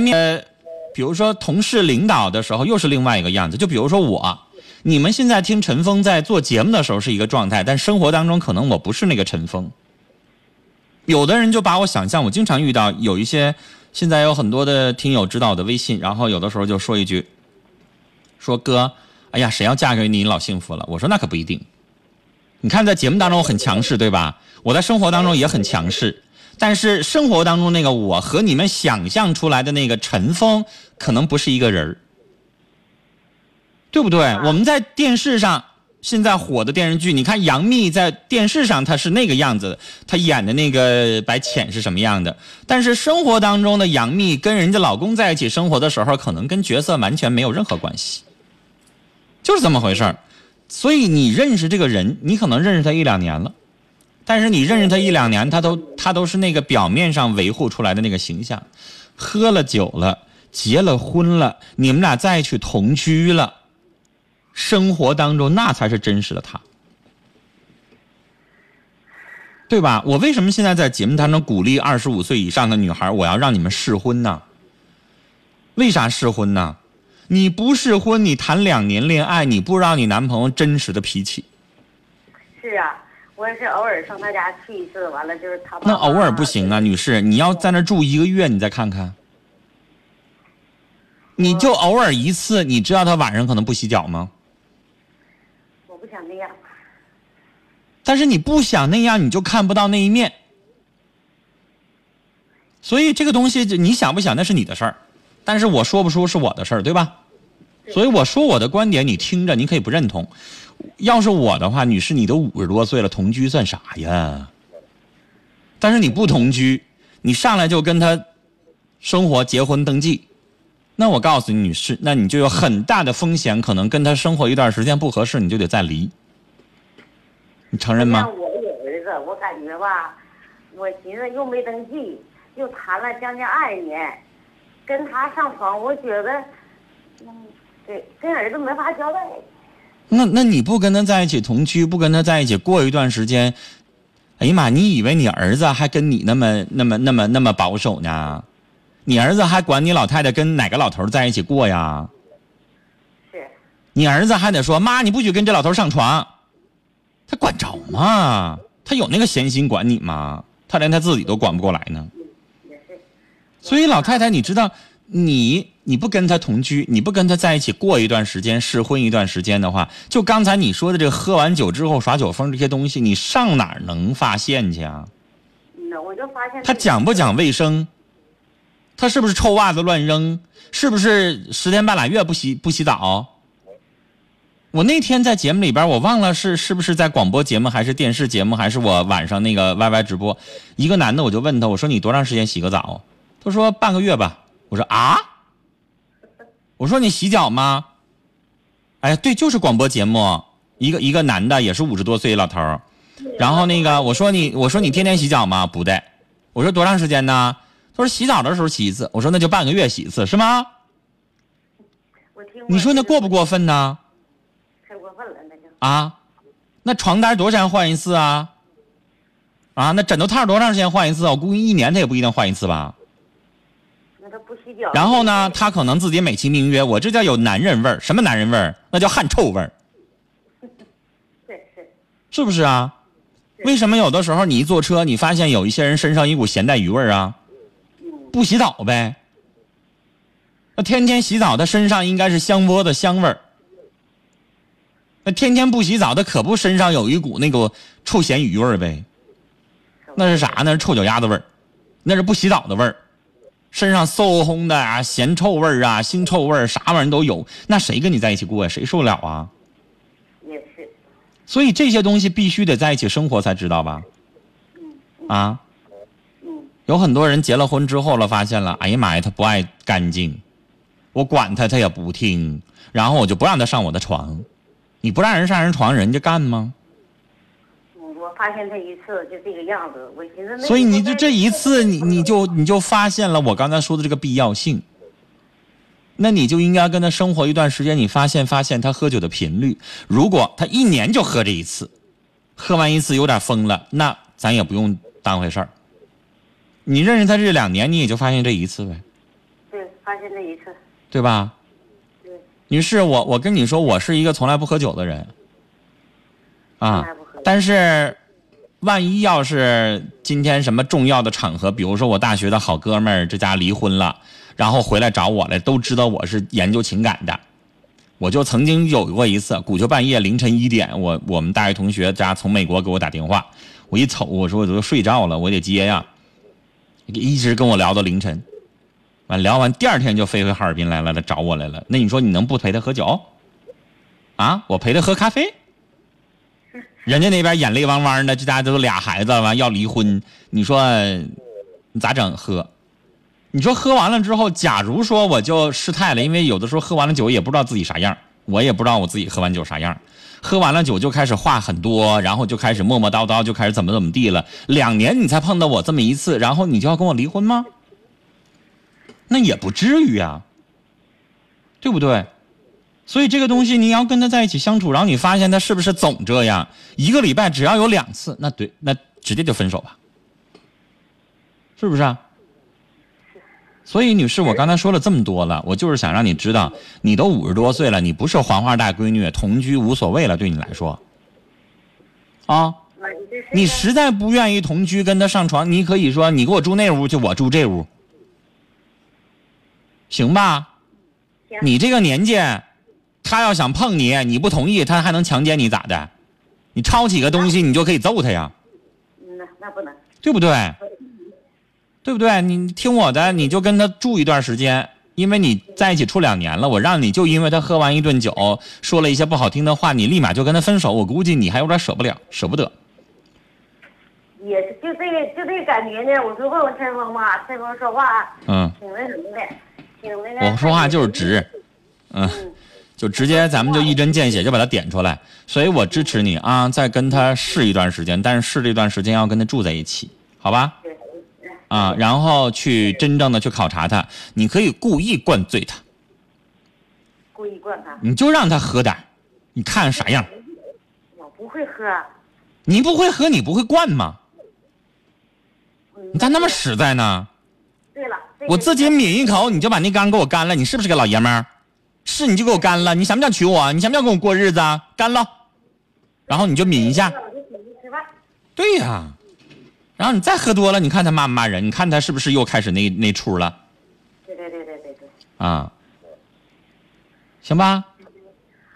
面面，比如说同事领导的时候又是另外一个样子。就比如说我，你们现在听陈峰在做节目的时候是一个状态，但生活当中可能我不是那个陈峰。有的人就把我想象，我经常遇到有一些，现在有很多的听友知道我的微信，然后有的时候就说一句，说哥，哎呀，谁要嫁给你，老幸福了。我说那可不一定。你看在节目当中我很强势，对吧？我在生活当中也很强势，但是生活当中那个我和你们想象出来的那个陈峰可能不是一个人儿，对不对？我们在电视上。现在火的电视剧，你看杨幂在电视上她是那个样子，她演的那个白浅是什么样的？但是生活当中的杨幂跟人家老公在一起生活的时候，可能跟角色完全没有任何关系，就是这么回事儿。所以你认识这个人，你可能认识他一两年了，但是你认识他一两年，他都他都是那个表面上维护出来的那个形象，喝了酒了，结了婚了，你们俩在一起同居了。生活当中那才是真实的他，对吧？我为什么现在在节目当中鼓励二十五岁以上的女孩，我要让你们试婚呢？为啥试婚呢？你不试婚，你谈两年恋爱，你不知道你男朋友真实的脾气。是啊，我也是偶尔上他家去一次，完了就是他。那偶尔不行啊，女士，你要在那住一个月，你再看看。你就偶尔一次，你知道他晚上可能不洗脚吗？我不想那样，但是你不想那样，你就看不到那一面。所以这个东西，你想不想那是你的事儿，但是我说不出是我的事儿，对吧？所以我说我的观点，你听着，你可以不认同。要是我的话，女士，你都五十多岁了，同居算啥呀？但是你不同居，你上来就跟他生活、结婚、登记。那我告诉你，女士，那你就有很大的风险，可能跟他生活一段时间不合适，你就得再离。你承认吗？我有儿子，我感觉吧，我寻思又没登记，又谈了将近二年，跟他上床，我觉得，嗯，对，跟儿子没法交代。那那你不跟他在一起同居，不跟他在一起过一段时间，哎呀妈，你以为你儿子还跟你那么那么那么那么保守呢？你儿子还管你老太太跟哪个老头在一起过呀？是。你儿子还得说妈，你不许跟这老头上床，他管着吗？他有那个闲心管你吗？他连他自己都管不过来呢。所以老太太，你知道，你你不跟他同居，你不跟他在一起过一段时间试婚一段时间的话，就刚才你说的这个喝完酒之后耍酒疯这些东西，你上哪儿能发现去啊？那我就发现他讲不讲卫生？他是不是臭袜子乱扔？是不是十天半拉月不洗不洗澡？我那天在节目里边，我忘了是是不是在广播节目，还是电视节目，还是我晚上那个 YY 直播。一个男的，我就问他，我说你多长时间洗个澡？他说半个月吧。我说啊，我说你洗脚吗？哎，对，就是广播节目，一个一个男的，也是五十多岁老头然后那个我说你我说你天天洗脚吗？不对。我说多长时间呢？他说洗澡的时候洗一次，我说那就半个月洗一次是吗？你说那过不过分呢？太过分了，那就。啊，那床单多长时间换一次啊？啊，那枕头套多长时间换一次？我估计一年他也不一定换一次吧。然后呢，他可能自己美其名曰我这叫有男人味儿，什么男人味儿？那叫汗臭味儿。是是。是不是啊？为什么有的时候你一坐车，你发现有一些人身上一股咸带鱼味儿啊？不洗澡呗，那天天洗澡，他身上应该是香波的香味儿。那天天不洗澡，他可不身上有一股那个臭咸鱼味儿呗？那是啥呢？是臭脚丫子味儿，那是不洗澡的味儿，身上馊烘的啊，咸臭味儿啊，腥臭味儿，啥玩意儿都有。那谁跟你在一起过呀？谁受得了啊？也是。所以这些东西必须得在一起生活才知道吧？啊。有很多人结了婚之后了，发现了，哎呀妈呀，他不爱干净，我管他他也不听，然后我就不让他上我的床，你不让人上人床，人家干吗？我发现他一次就这个样子，我寻思。所以你就这一次，你你就你就发现了我刚才说的这个必要性，那你就应该跟他生活一段时间，你发现发现他喝酒的频率，如果他一年就喝这一次，喝完一次有点疯了，那咱也不用当回事儿。你认识他这两年，你也就发现这一次呗。对，发现这一次，对吧？对，女士，我我跟你说，我是一个从来不喝酒的人，啊但是万一要是今天什么重要的场合，比如说我大学的好哥们儿这家离婚了，然后回来找我来，都知道我是研究情感的。我就曾经有过一次，鼓秋半夜凌晨一点，我我们大学同学家从美国给我打电话，我一瞅，我说我都睡着了，我得接呀，一直跟我聊到凌晨，完聊完第二天就飞回哈尔滨来了，来找我来了。那你说你能不陪他喝酒？啊，我陪他喝咖啡。人家那边眼泪汪汪的，这家都俩孩子完要离婚，你说你咋整？喝？你说喝完了之后，假如说我就失态了，因为有的时候喝完了酒也不知道自己啥样，我也不知道我自己喝完酒啥样。喝完了酒就开始话很多，然后就开始磨磨叨叨，就开始怎么怎么地了。两年你才碰到我这么一次，然后你就要跟我离婚吗？那也不至于啊，对不对？所以这个东西你要跟他在一起相处，然后你发现他是不是总这样，一个礼拜只要有两次，那对，那直接就分手吧，是不是啊？所以，女士，我刚才说了这么多了，我就是想让你知道，你都五十多岁了，你不是黄花大闺女，同居无所谓了，对你来说，啊，你实在不愿意同居，跟他上床，你可以说你给我住那屋去，我住这屋，行吧？你这个年纪，他要想碰你，你不同意，他还能强奸你咋的？你抄起个东西，你就可以揍他呀，嗯那那不能，对不对？对不对？你听我的，你就跟他住一段时间，因为你在一起处两年了，我让你就因为他喝完一顿酒，说了一些不好听的话，你立马就跟他分手，我估计你还有点舍不了，舍不得。也是就这个就这个感觉呢。我说问问陈峰吧，陈峰说话嗯，挺那什么的，挺那个。我说话就是直，嗯，嗯，就直接咱们就一针见血就把他点出来，所以我支持你啊，再跟他试一段时间，但是试这段时间要跟他住在一起，好吧？啊，然后去真正的去考察他，你可以故意灌醉他，故意灌他。你就让他喝点你看啥样？我不会喝，你不会喝，你不会灌吗？嗯你咋那么实在呢？对了，我自己抿一口，你就把那缸给我干了，你是不是个老爷们儿？是你就给我干了，你想不想娶我？你想不想跟我过日子啊？干了，然后你就抿一下。对呀、然后你再喝多了，你看他骂不骂人？你看他是不是又开始那那出了对对对对对对，啊？行吧，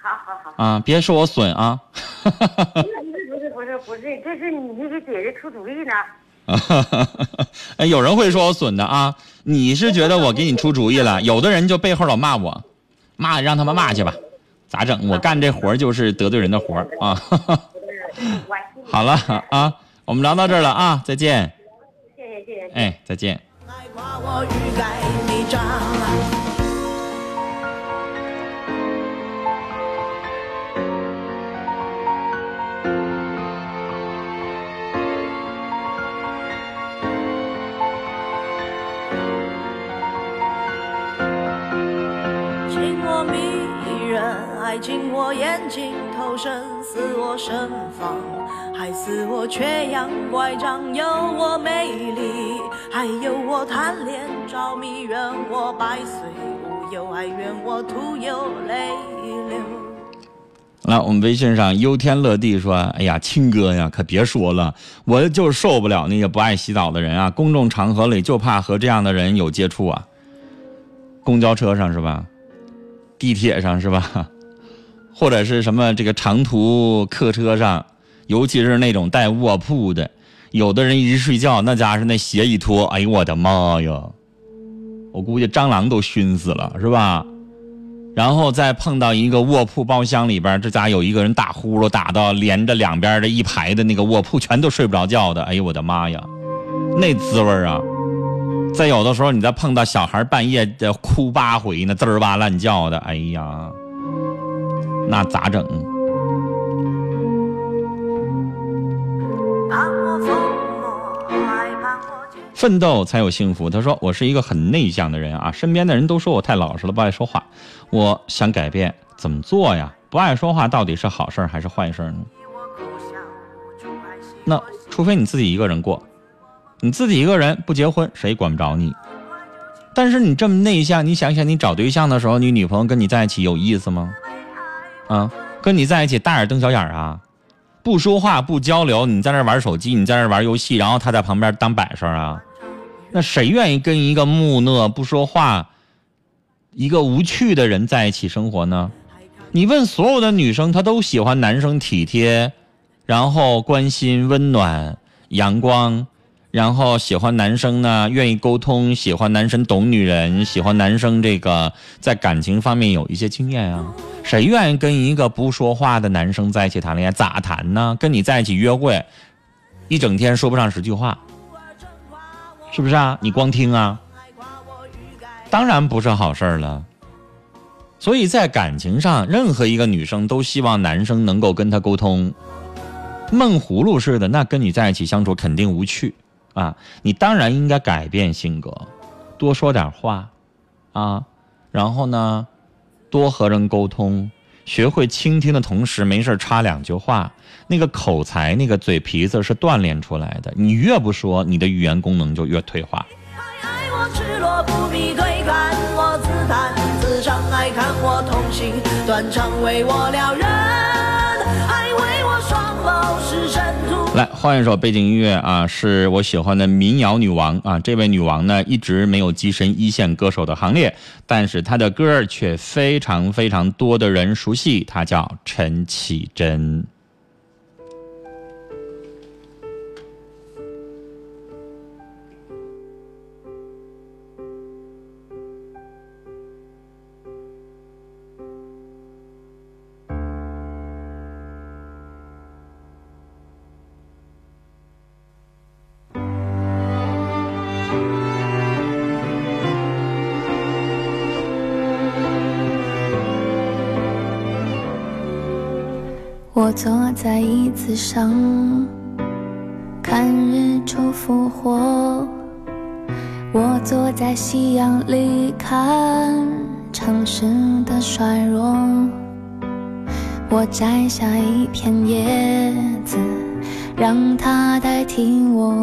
好好好。啊，别说我损啊。不是不是不是，这是你这个姐姐出主意呢。哎，有人会说我损的啊，你是觉得我给你出主意了，有的人就背后老骂我，骂让他们骂去吧，咋整？我干这活儿就是得罪人的活儿啊。我 好了啊，我们聊到这儿了啊，再见，谢谢谢谢。哎，再见。爱情我眼睛，投身似我身房，还似我缺氧乖张，有我美丽，还有我贪恋着迷，愿我百岁无忧，还愿我徒有泪流。来，我们微信上忧天乐地说：“哎呀，亲哥呀，可别说了，我就受不了那些不爱洗澡的人啊！公众场合里就怕和这样的人有接触啊。公交车上是吧？地铁上是吧？或者是什么这个长途客车上，尤其是那种带卧铺的，有的人一睡觉，那家是那鞋一脱，哎呦我的妈呀！我估计蟑螂都熏死了，是吧？”然后再碰到一个卧铺包厢里边，这家有一个人打呼噜打到连着两边的一排的那个卧铺全都睡不着觉的，哎呦我的妈呀，那滋味啊！再有的时候你再碰到小孩半夜的哭八回呢，滋儿哇乱叫的，哎呀，那咋整？奋斗才有幸福。他说我是一个很内向的人啊，身边的人都说我太老实了，不爱说话。我想改变，怎么做呀？不爱说话到底是好事还是坏事呢？那除非你自己一个人过，你自己一个人不结婚，谁管不着你？但是你这么内向，你想想，你找对象的时候，你女朋友跟你在一起有意思吗？啊，跟你在一起大眼瞪小眼啊，不说话不交流，你在那玩手机，你在那玩游戏，然后他在旁边当摆设啊？那谁愿意跟一个木讷不说话、一个无趣的人在一起生活呢？你问所有的女生，她都喜欢男生体贴，然后关心、温暖、阳光。然后喜欢男生呢，愿意沟通，喜欢男生懂女人，喜欢男生这个在感情方面有一些经验啊。谁愿意跟一个不说话的男生在一起谈恋爱？咋谈呢？跟你在一起约会，一整天说不上十句话，是不是啊？你光听啊，当然不是好事儿了。所以在感情上，任何一个女生都希望男生能够跟她沟通。闷葫芦似的，那跟你在一起相处肯定无趣。啊，你当然应该改变性格，多说点话，啊，然后呢，多和人沟通，学会倾听的同时，没事插两句话。那个口才，那个嘴皮子是锻炼出来的。你越不说，你的语言功能就越退化。爱我赤裸不必对看我自弹自伤，爱看我痛心断肠，为我撩人来换一首背景音乐啊，是我喜欢的民谣女王啊。这位女王呢，一直没有跻身一线歌手的行列，但是她的歌儿却非常非常多的人熟悉。她叫陈绮贞。我坐在椅子上，看日出复活。我坐在夕阳里，看城市的衰弱。我摘下一片叶子，让它代替我，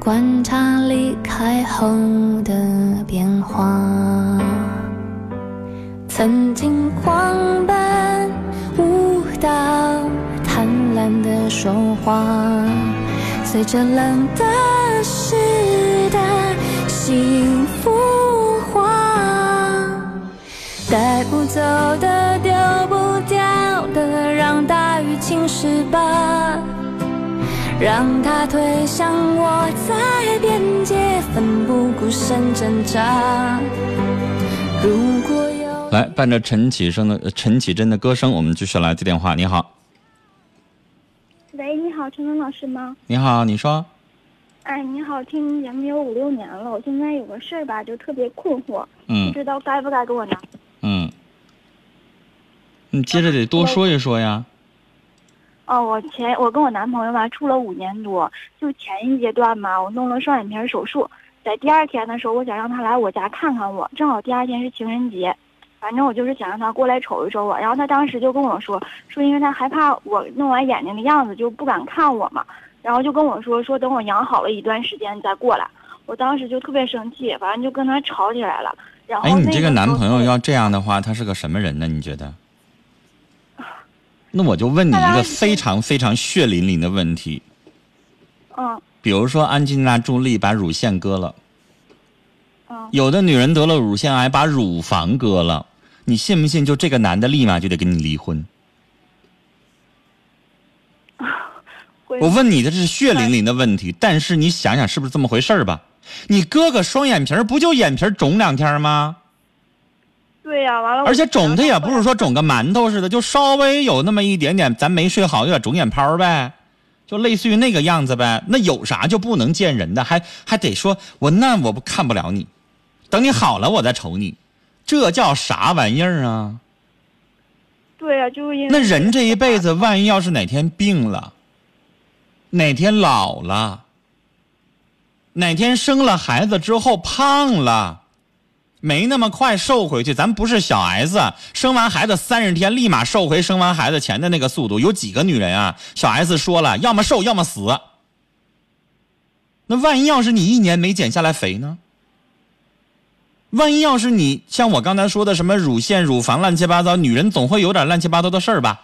观察离开后的变化。曾经话，随着冷的时代幸福化，带不走的丢不掉的，让大雨侵蚀吧，让它推向我在边界奋不顾身挣扎。如果有。来，伴着陈绮生的陈绮贞的歌声，我们继续来接电话。你好，陈峰老师吗？你好，你说。哎，你好，听节目有五六年了，我现在有个事儿吧，就特别困惑，嗯，不知道该不该跟我拿。嗯，你接着得多说一说呀。哦，我前我跟我男朋友吧处了五年多，就前一阶段嘛，我弄了双眼皮手术，在第二天的时候，我想让他来我家看看我，正好第二天是情人节。反正我就是想让他过来瞅一瞅我，然后他当时就跟我说，说因为他害怕我弄完眼睛的样子就不敢看我嘛，然后就跟我说说等我养好了一段时间再过来。我当时就特别生气，反正就跟他吵起来了。然后哎，你这个男朋友要这样的话，他是个什么人呢？你觉得？那我就问你一个非常非常血淋淋的问题。嗯。比如说安吉丽娜·朱莉把乳腺割了。嗯。有的女人得了乳腺癌，把乳房割了。你信不信？就这个男的立马就得跟你离婚。我问你的这是血淋淋的问题，但是你想想是不是这么回事吧？你割个双眼皮不就眼皮肿两天吗？对呀，完了。而且肿的也不是说肿个馒头似的，就稍微有那么一点点，咱没睡好，有点肿眼泡呗，就类似于那个样子呗。那有啥就不能见人的？还还得说我那我不看不了你，等你好了我再瞅你。这叫啥玩意儿啊？对呀，就是因为那人这一辈子，万一要是哪天病了，哪天老了，哪天生了孩子之后胖了，没那么快瘦回去。咱不是小 S，生完孩子三十天立马瘦回生完孩子前的那个速度，有几个女人啊？小 S 说了，要么瘦，要么死。那万一要是你一年没减下来肥呢？万一要是你像我刚才说的什么乳腺、乳房乱七八糟，女人总会有点乱七八糟的事儿吧？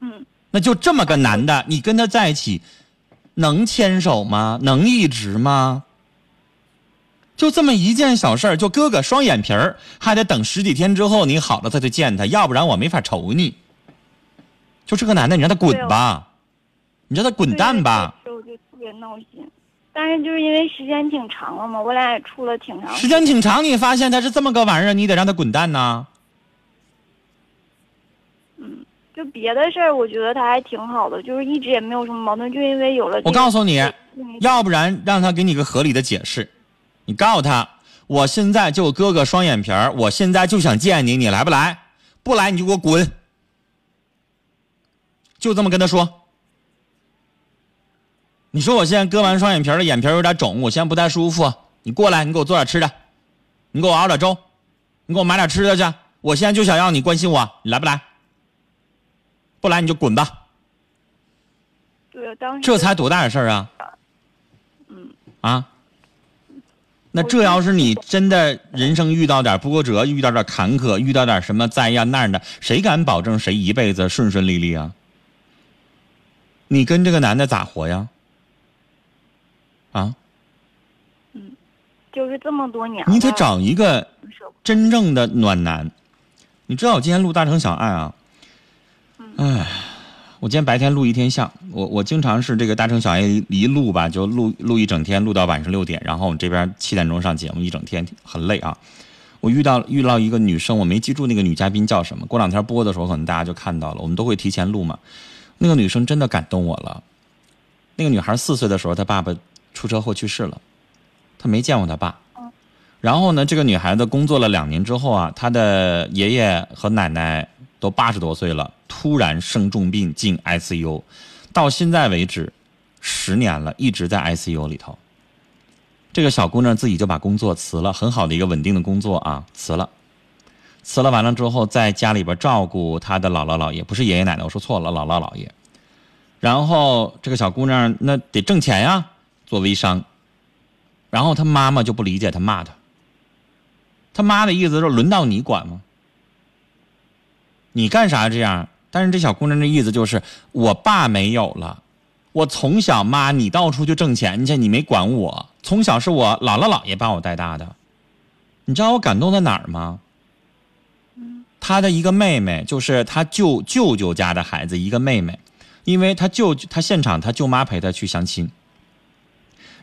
嗯，那就这么个男的，你跟他在一起，能牵手吗？能一直吗？就这么一件小事儿，就割个双眼皮儿，还得等十几天之后你好了再去见他，要不然我没法瞅你。就这个男的，你让他滚吧，你让他滚蛋吧。就特别闹心，但是就是因为时间挺长了嘛，我俩也处了挺长时间挺长，你发现他是这么个玩意儿，你得让他滚蛋呐。就别的事儿，我觉得他还挺好的，就是一直也没有什么矛盾，就因为有了这个。我告诉你要不然让他给你个合理的解释，你告诉他，我现在就割个双眼皮儿，我现在就想见你，你来不来？不来你就给我滚，就这么跟他说。你说我现在割完双眼皮儿了，眼皮儿有点肿，我现在不太舒服，你过来，你给我做点吃的，你给我熬点粥，你给我买点吃的去，我现在就想要你关心我，你来不来？不来你就滚吧，对，当时这才多大点事儿啊！嗯啊，那这要是你真的人生遇到点波折，遇到点坎坷，遇到点什么灾呀难的，谁敢保证谁一辈子顺顺利利啊？你跟这个男的咋活呀？啊，嗯就是这么多年，你得找一个真正的暖男。你知道我今天录《大城小爱》啊？哎，我今天白天录一天像，我我经常是这个《大城小爱》一录吧，就录录一整天，录到晚上六点，然后我们这边七点钟上节目，一整天很累啊。我遇到遇到一个女生，我没记住那个女嘉宾叫什么。过两天播的时候，可能大家就看到了。我们都会提前录嘛。那个女生真的感动我了。那个女孩四岁的时候，她爸爸出车祸去世了，她没见过她爸。然后呢，这个女孩子工作了两年之后啊，她的爷爷和奶奶都八十多岁了，突然生重病进 ICU，到现在为止十年了，一直在 ICU 里头。这个小姑娘自己就把工作辞了，很好的一个稳定的工作啊，辞了。辞了完了之后，在家里边照顾她的姥姥姥爷，不是爷爷奶奶，我说错了，姥姥姥爷。然后这个小姑娘那得挣钱呀，做微商。然后他妈妈就不理解，他骂他。他妈的意思是轮到你管吗？你干啥这样？但是这小姑娘的意思就是，我爸没有了，我从小妈你到处去挣钱去，你没管我，从小是我姥姥姥爷把我带大的。你知道我感动在哪儿吗？他的一个妹妹，就是他舅舅舅家的孩子，一个妹妹，因为他舅他现场他舅妈陪他去相亲。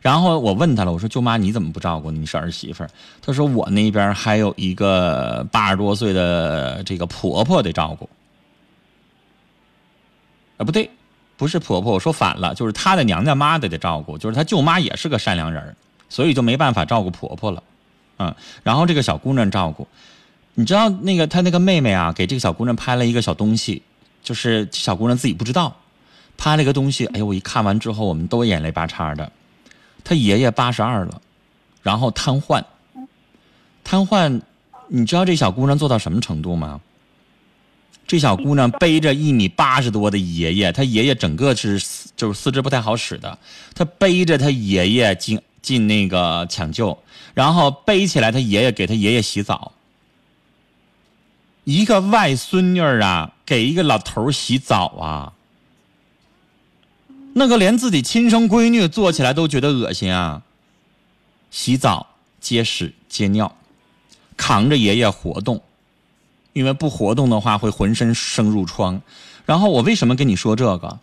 然后我问他了，我说舅妈你怎么不照顾你？是儿媳妇儿。他说我那边还有一个八十多岁的这个婆婆得照顾。啊，不对，不是婆婆，我说反了，就是她的娘家妈得得照顾，就是她舅妈也是个善良人所以就没办法照顾婆婆了，嗯，然后这个小姑娘照顾，你知道那个她那个妹妹啊，给这个小姑娘拍了一个小东西，就是小姑娘自己不知道，拍了一个东西，哎呦，我一看完之后，我们都眼泪巴叉的。她爷爷八十二了，然后瘫痪，瘫痪，你知道这小姑娘做到什么程度吗？这小姑娘背着一米八十多的爷爷，她爷爷整个是就是四肢不太好使的，她背着她爷爷进进那个抢救，然后背起来她爷爷给她爷爷洗澡。一个外孙女儿啊，给一个老头洗澡啊，那个连自己亲生闺女做起来都觉得恶心啊！洗澡、接屎、接尿，扛着爷爷活动，因为不活动的话会浑身生褥疮。然后我为什么跟你说这个？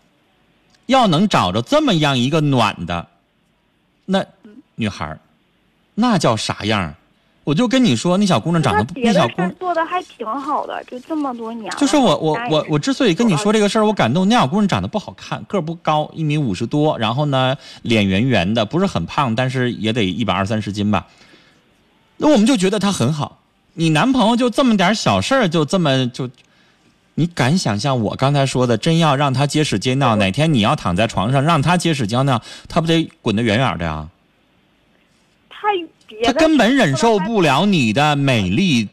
要能找着这么样一个暖的，那女孩那叫啥样？我就跟你说，那小姑娘长得那小姑娘做的还挺好的，就这么多年。就是我我我我之所以跟你说这个事儿，我感动。那小姑娘长得不好看，个儿不高，一米五十多，然后呢脸圆圆的，不是很胖，但是也得一百二三十斤吧。那我们就觉得她很好。你男朋友就这么点小事儿，就这么就，你敢想象我刚才说的，真要让他接屎接尿，哪天你要躺在床上让他接屎接尿，他不得滚得远远的呀？他根本忍受不了你的美丽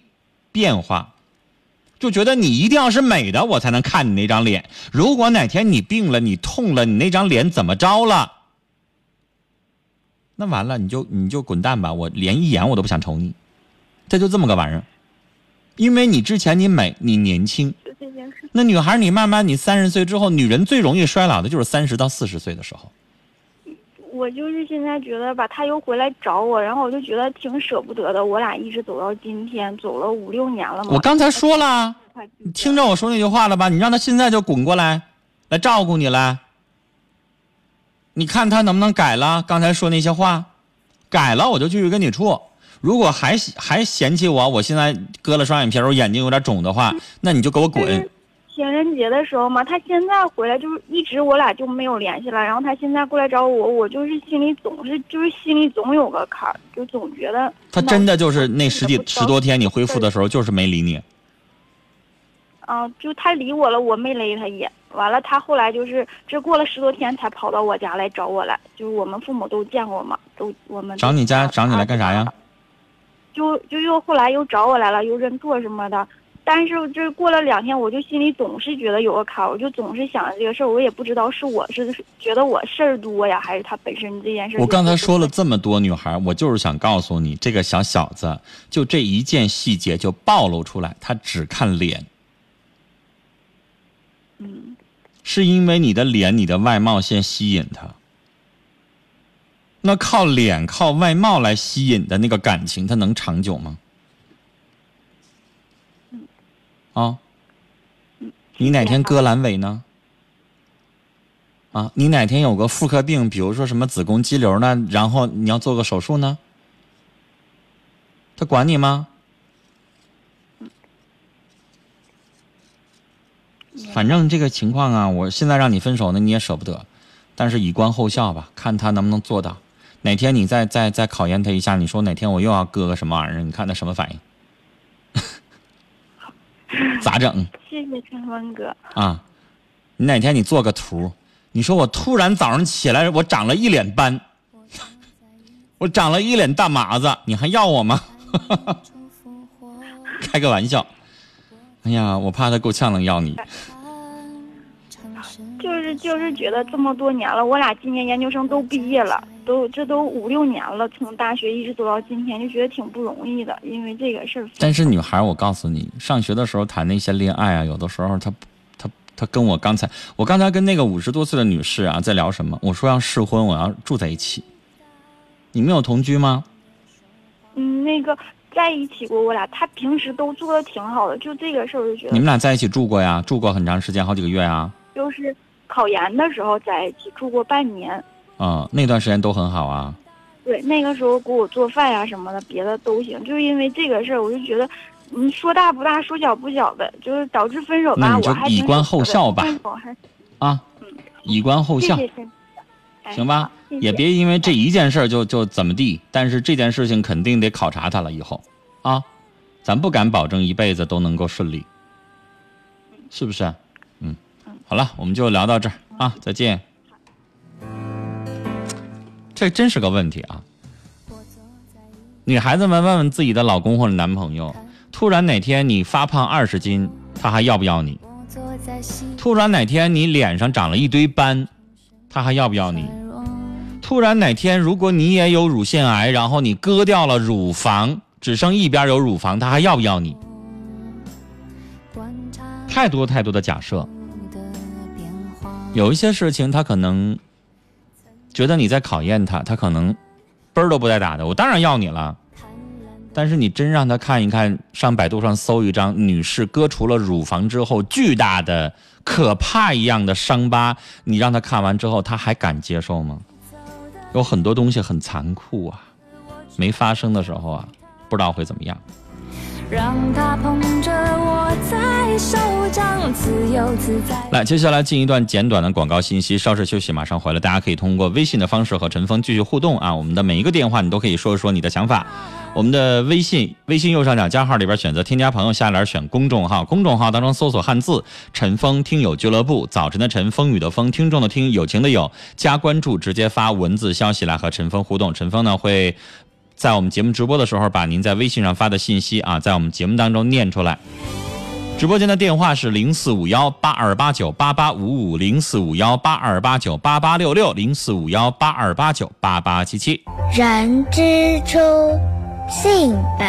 变化，就觉得你一定要是美的，我才能看你那张脸。如果哪天你病了，你痛了，你那张脸怎么着了？那完了，你就你就滚蛋吧！我连一眼我都不想瞅你。这就这么个玩意儿。因为你之前你美，你年轻。那女孩你慢慢你三十岁之后，女人最容易衰老的就是三十到四十岁的时候。我就是现在觉得吧，他又回来找我，然后我就觉得挺舍不得的。我俩一直走到今天，走了五六年了嘛。我刚才说了，你听着我说那句话了吧？你让他现在就滚过来，来照顾你来。你看他能不能改了？刚才说那些话，改了我就继续跟你处。如果还还嫌弃我，我现在割了双眼皮，我眼睛有点肿的话，那你就给我滚。情人节的时候嘛，他现在回来就是一直我俩就没有联系了。然后他现在过来找我，我就是心里总是就是心里总有个坎儿，就总觉得他真的就是那十几十多天你恢复的时候，就是没理你。啊，就他理我了，我没勒他也。完了，他后来就是这过了十多天才跑到我家来找我来，就是我们父母都见过嘛，都我们找你家都找你来干啥呀？就就又后来又找我来了，又认错什么的。但是这过了两天，我就心里总是觉得有个坎儿，我就总是想着这个事儿，我也不知道是我是觉得我事儿多呀，还是他本身这件事儿。我刚才说了这么多女孩，我就是想告诉你，这个小小子就这一件细节就暴露出来，他只看脸，嗯，是因为你的脸、你的外貌先吸引他。那靠脸、靠外貌来吸引的那个感情，它能长久吗？啊，你哪天割阑尾呢？啊，你哪天有个妇科病，比如说什么子宫肌瘤呢，然后你要做个手术呢？他管你吗？反正这个情况啊，我现在让你分手呢，你也舍不得，但是以观后效吧，看他能不能做到。哪天你再再再考验他一下，你说哪天我又要割个什么玩意儿，你看他什么反应？咋整谢谢春风哥。啊？你哪天你做个图，你说我突然早上起来我长了一脸斑，我长了一脸大麻子，你还要我吗？开个玩笑。哎呀，我怕他够呛能要你。就是就是觉得这么多年了，我俩今年研究生都毕业了，都这都五六年了，从大学一直走到今天，就觉得挺不容易的，因为这个事儿。但是女孩，我告诉你，上学的时候谈那些恋爱啊，有的时候她她她跟我刚才，我刚才跟那个五十多岁的女士啊在聊什么？我说要试婚，我要住在一起。你们有同居吗？嗯，那个在一起过，我俩他平时都做的挺好的，就这个事儿我就觉得你们俩在一起住过呀？住过很长时间，好几个月啊？就是考研的时候在一起住过半年。嗯，那段时间都很好啊。对，那个时候给我做饭呀、什么的，别的都行。就是因为这个事儿，我就觉得，你说大不大，说小不小的，就是导致分手吧。那你就以观后效。吧啊，以观后效。谢，谢行吧也别因为这一件事儿就就怎么地，但是这件事情肯定得考察他了以后。啊，咱不敢保证一辈子都能够顺利，是不是？嗯，好了，我们就聊到这儿。啊，再见。这真是个问题啊！女孩子们问问自己的老公或者男朋友，突然哪天你发胖二十斤，他还要不要你？突然哪天你脸上长了一堆斑，他还要不要你？突然哪天如果你也有乳腺癌，然后你割掉了乳房，只剩一边有乳房，他还要不要你？太多太多的假设，有一些事情他可能觉得你在考验他，他可能奔儿都不带打的，我当然要你了。但是你真让他看一看，上百度上搜一张女士割除了乳房之后巨大的可怕一样的伤疤，你让他看完之后，他还敢接受吗？有很多东西很残酷啊，没发生的时候啊，不知道会怎么样。让它捧着在手掌，自由自在。来，接下来进一段简短的广告信息，稍事休息，马上回来。大家可以通过微信的方式和陈峰继续互动啊。我们的每一个电话，你都可以说一说你的想法。我们的微信，微信右上角加号里边选择添加朋友，下栏选公众号，公众号当中搜索汉字“陈峰听友俱乐部”，早晨的晨，风雨的风，听众的听，友情的友，加关注，直接发文字消息来和陈峰互动。陈峰呢会。在我们节目直播的时候，把您在微信上发的信息啊，在我们节目当中念出来。直播间的电话是零四五幺八二八九八八五五零四五幺八二八九八八六六零四五幺八二八九八八七七。人之初，性本